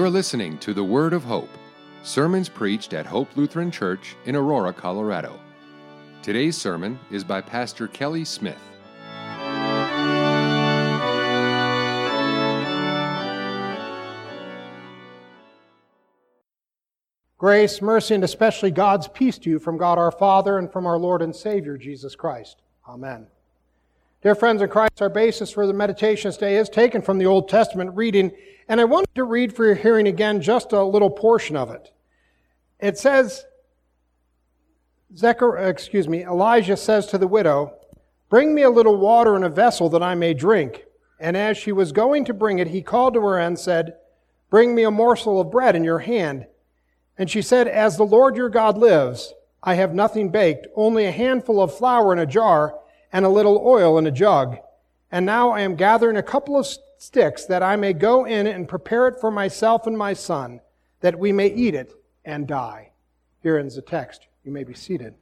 You're listening to the Word of Hope, sermons preached at Hope Lutheran Church in Aurora, Colorado. Today's sermon is by Pastor Kelly Smith. Grace, mercy, and especially God's peace to you from God our Father and from our Lord and Savior, Jesus Christ. Amen. Dear friends in Christ, our basis for the meditation today is taken from the Old Testament reading, and I wanted to read for your hearing again just a little portion of it. It says, Zechariah, excuse me, Elijah says to the widow, Bring me a little water in a vessel that I may drink. And as she was going to bring it, he called to her and said, Bring me a morsel of bread in your hand. And she said, As the Lord your God lives, I have nothing baked, only a handful of flour in a jar and a little oil in a jug. And now I am gathering a couple of sticks that I may go in and prepare it for myself and my son, that we may eat it and die. Here ends the text. You may be seated.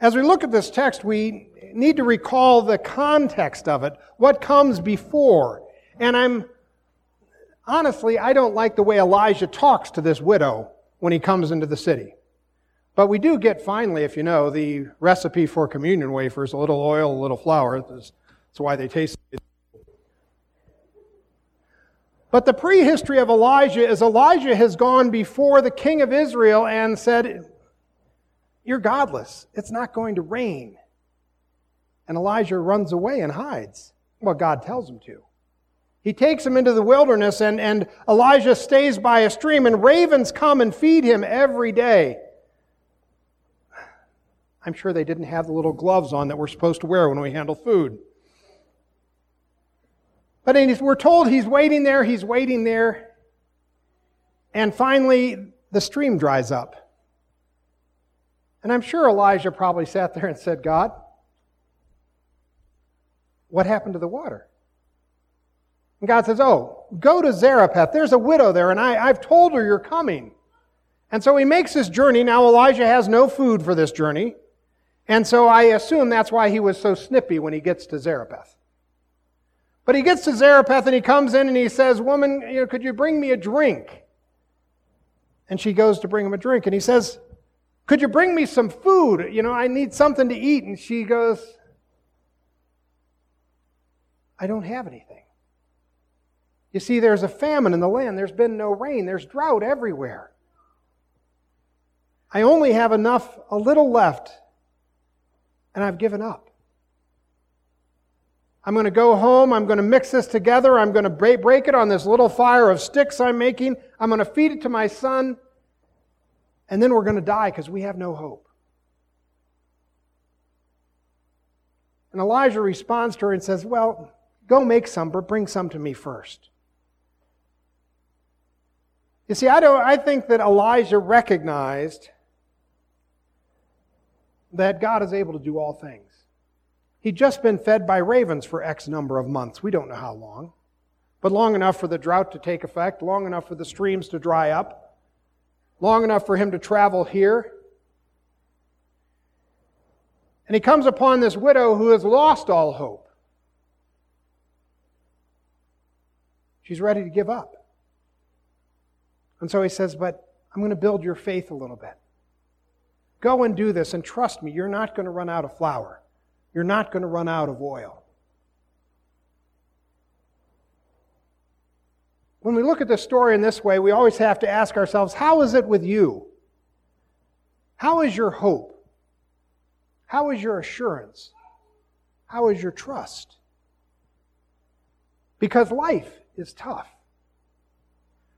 As we look at this text, we need to recall the context of it, what comes before. And I'm honestly, I don't like the way Elijah talks to this widow when he comes into the city. But we do get finally, if you know, the recipe for communion wafers a little oil, a little flour. That's, why they taste But the prehistory of Elijah is Elijah has gone before the king of Israel and said, You're godless. It's not going to rain. And Elijah runs away and hides. Well, God tells him to. He takes him into the wilderness, and, and Elijah stays by a stream, and ravens come and feed him every day. I'm sure they didn't have the little gloves on that we're supposed to wear when we handle food. But we're told he's waiting there, he's waiting there, and finally the stream dries up. And I'm sure Elijah probably sat there and said, God, what happened to the water? And God says, Oh, go to Zarephath. There's a widow there, and I, I've told her you're coming. And so he makes this journey. Now Elijah has no food for this journey. And so I assume that's why he was so snippy when he gets to Zarephath. But he gets to Zarephath and he comes in and he says, Woman, you know, could you bring me a drink? And she goes to bring him a drink. And he says, Could you bring me some food? You know, I need something to eat. And she goes, I don't have anything. You see, there's a famine in the land. There's been no rain. There's drought everywhere. I only have enough, a little left and I've given up. I'm going to go home. I'm going to mix this together. I'm going to break it on this little fire of sticks I'm making. I'm going to feed it to my son. And then we're going to die because we have no hope. And Elijah responds to her and says, Well, go make some, but bring some to me first. You see, I, don't, I think that Elijah recognized that God is able to do all things. He'd just been fed by ravens for X number of months. We don't know how long. But long enough for the drought to take effect, long enough for the streams to dry up, long enough for him to travel here. And he comes upon this widow who has lost all hope. She's ready to give up. And so he says, But I'm going to build your faith a little bit. Go and do this, and trust me, you're not going to run out of flour. You're not going to run out of oil. When we look at the story in this way, we always have to ask ourselves how is it with you? How is your hope? How is your assurance? How is your trust? Because life is tough.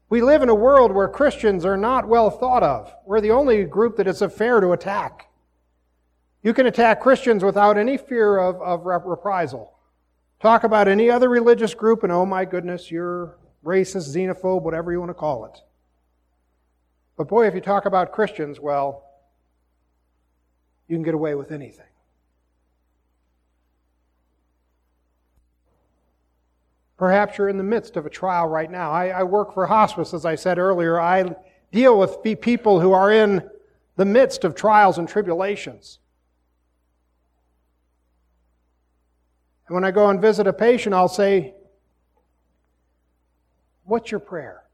We live in a world where Christians are not well thought of. We're the only group that it's a fair to attack. You can attack Christians without any fear of, of reprisal. Talk about any other religious group, and oh my goodness, you're racist, xenophobe, whatever you want to call it. But boy, if you talk about Christians, well, you can get away with anything. Perhaps you're in the midst of a trial right now. I, I, work for hospice, as I said earlier. I deal with people who are in the midst of trials and tribulations. And when I go and visit a patient, I'll say, What's your prayer?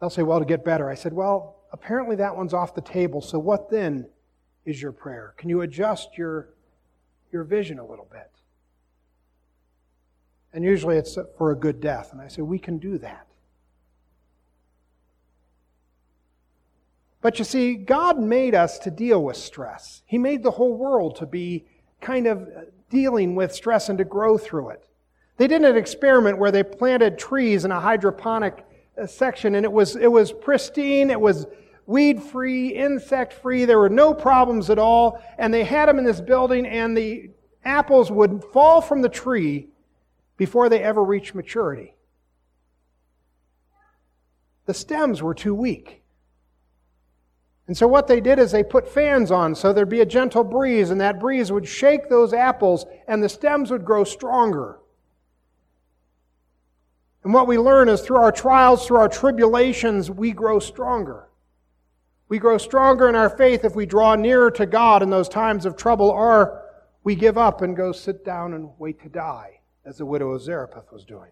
They'll say, Well, to get better. I said, Well, apparently that one's off the table. So what then is your prayer? Can you adjust your, your vision a little bit? And usually it's for a good death. And I say, We can do that. But you see, God made us to deal with stress. He made the whole world to be kind of dealing with stress and to grow through it. They did an experiment where they planted trees in a hydroponic uh, section and it was, it was pristine, it was weed free, insect free, there were no problems at all. And they had them in this building and the apples would fall from the tree before they ever reached maturity. The stems were too weak. And so what they did is they put fans on so there'd be a gentle breeze, and that breeze would shake those apples, and the stems would grow stronger. And what we learn is through our trials, through our tribulations, we grow stronger. We grow stronger in our faith if we draw nearer to God in those times of trouble, or we give up and go sit down and wait to die, as the widow of Zarephath was doing.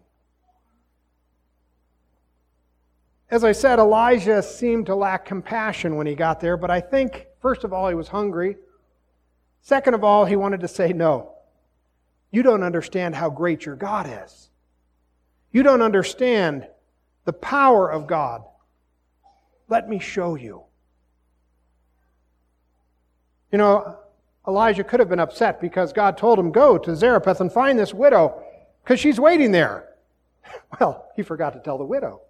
As I said, Elijah seemed to lack compassion when he got there, but I think, first of all, he was hungry. Second of all, he wanted to say, No, you don't understand how great your God is. You don't understand the power of God. Let me show you. You know, Elijah could have been upset because God told him, Go to Zarephath and find this widow because she's waiting there. Well, he forgot to tell the widow.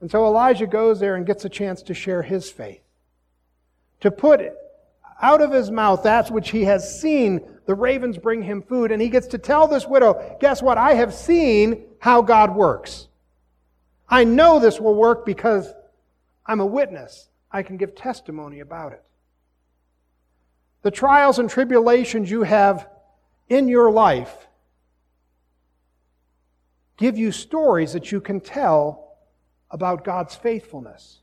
And so Elijah goes there and gets a chance to share his faith. To put out of his mouth that which he has seen the ravens bring him food. And he gets to tell this widow, guess what? I have seen how God works. I know this will work because I'm a witness. I can give testimony about it. The trials and tribulations you have in your life give you stories that you can tell about God's faithfulness.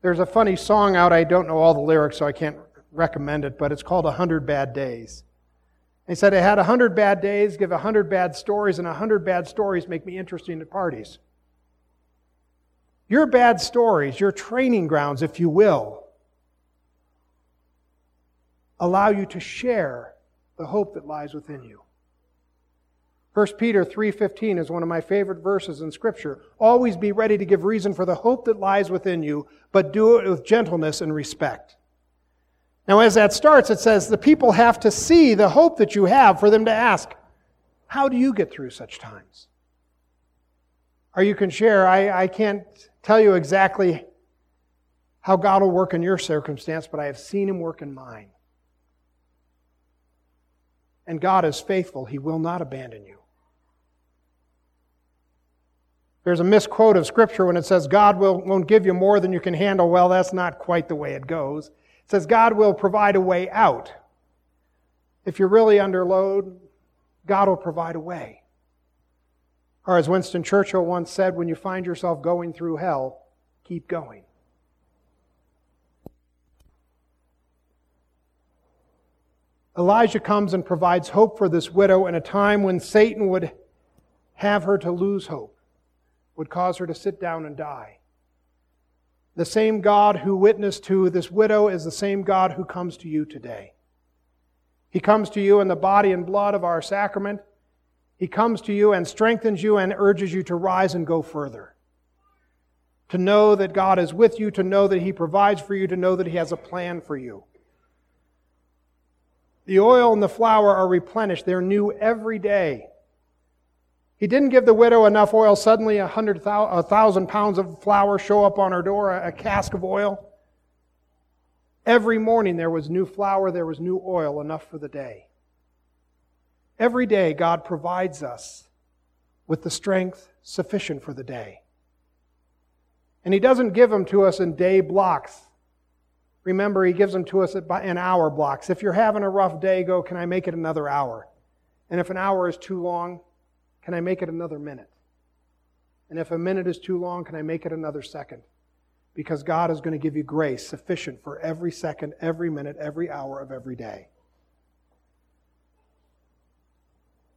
There's a funny song out, I don't know all the lyrics, so I can't recommend it, but it's called A Hundred Bad Days. He said, I had a hundred bad days, give a hundred bad stories, and a hundred bad stories make me interesting at parties. Your bad stories, your training grounds, if you will, allow you to share the hope that lies within you. 1 Peter 3:15 is one of my favorite verses in scripture. Always be ready to give reason for the hope that lies within you, but do it with gentleness and respect. Now as that starts it says the people have to see the hope that you have for them to ask, how do you get through such times? Or you can share, I, I can't tell you exactly how God will work in your circumstance, but I have seen him work in mine. And God is faithful. He will not abandon you. There's a misquote of Scripture when it says God will, won't give you more than you can handle. Well, that's not quite the way it goes. It says God will provide a way out. If you're really under load, God will provide a way. Or as Winston Churchill once said, when you find yourself going through hell, keep going. Elijah comes and provides hope for this widow in a time when Satan would have her to lose hope would cause her to sit down and die. The same God who witnessed to this widow is the same God who comes to you today. He comes to you in the body and blood of our sacrament. He comes to you and strengthens you and urges you to rise and go further. To know that God is with you, to know that He provides for you, to know that He has a plan for you. The oil and the flour are replenished. They're new every day. He didn't give the widow enough oil. Suddenly, a hundred thousand pounds of flour show up on her door, a, a cask of oil. Every morning there was new flour, there was new oil, enough for the day. Every day, God provides us with the strength sufficient for the day. And He doesn't give them to us in day blocks. Remember, He gives them to us in hour blocks. If you're having a rough day, go, can I make it another hour? And if an hour is too long, can I make it another minute? And if a minute is too long, can I make it another second? because God is going to give you grace sufficient for every second, every minute, every hour of every day.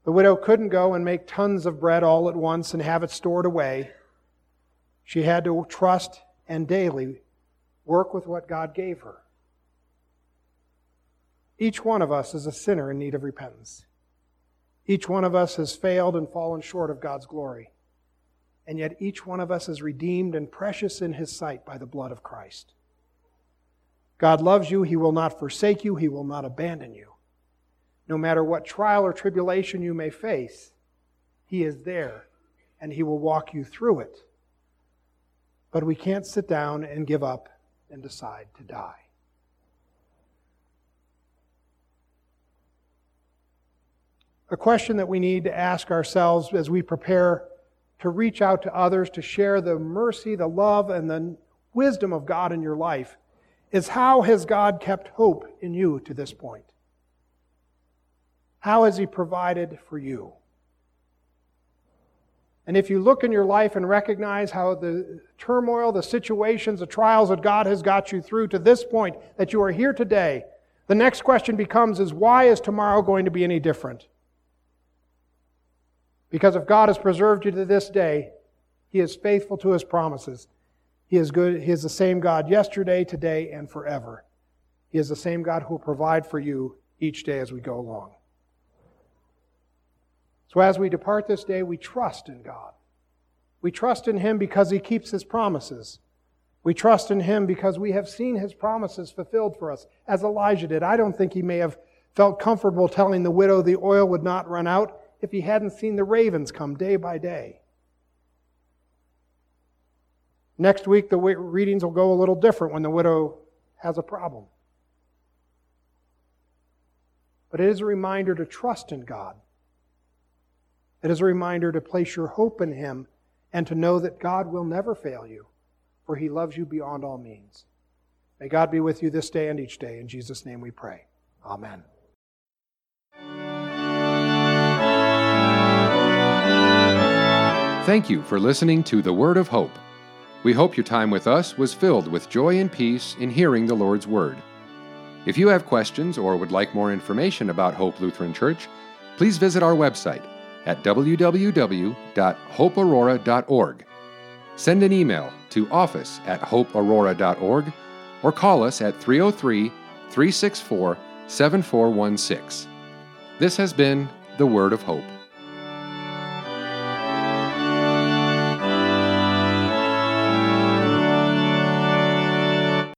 The widow couldn't go and make tons of bread all at once and have it stored away. She had to trust and daily work with what God gave her. Each one of us is a sinner in need of repentance. Each one of us has failed and fallen short of God's glory. And yet each one of us is redeemed and precious in his sight by the blood of Christ. God loves you. He will not forsake you. He will not abandon you. No matter what trial or tribulation you may face, He is there and He will walk you through it. But we can't sit down and give up and decide to die. A question that we need to ask ourselves as we prepare to reach out to others, to share the mercy, the love, and the wisdom of God in your life is how has God kept hope in you to this point? How has He provided for you? And if you look in your life and recognize how the turmoil, the situations, the trials that God has got you through to this point, that you are here today, the next question becomes is why is tomorrow going to be any different? Because if God has preserved you to this day, He is faithful to His promises. He is good. He is the same God yesterday, today, and forever. He is the same God who will provide for you each day as we go along. So as we depart this day, we trust in God. We trust in Him because He keeps His promises. We trust in Him because we have seen His promises fulfilled for us, as Elijah did. I don't think he may have felt comfortable telling the widow the oil would not run out if he hadn't seen the ravens come day by day. Next week, the readings will go a little different when the widow has a problem. But it is a reminder to trust in God it is a reminder to place your hope in Him and to know that God will never fail you, for He loves you beyond all means. May God be with you this day and each day. In Jesus' name we pray. Amen. Thank you for listening to the Word of Hope. We hope your time with us was filled with joy and peace in hearing the Lord's Word. If you have questions or would like more information about Hope Lutheran Church, please visit our website at www.hopeaurora.org. Send an email to office at hopeaurora.org or call us at 303 364 7416. This has been the Word of Hope.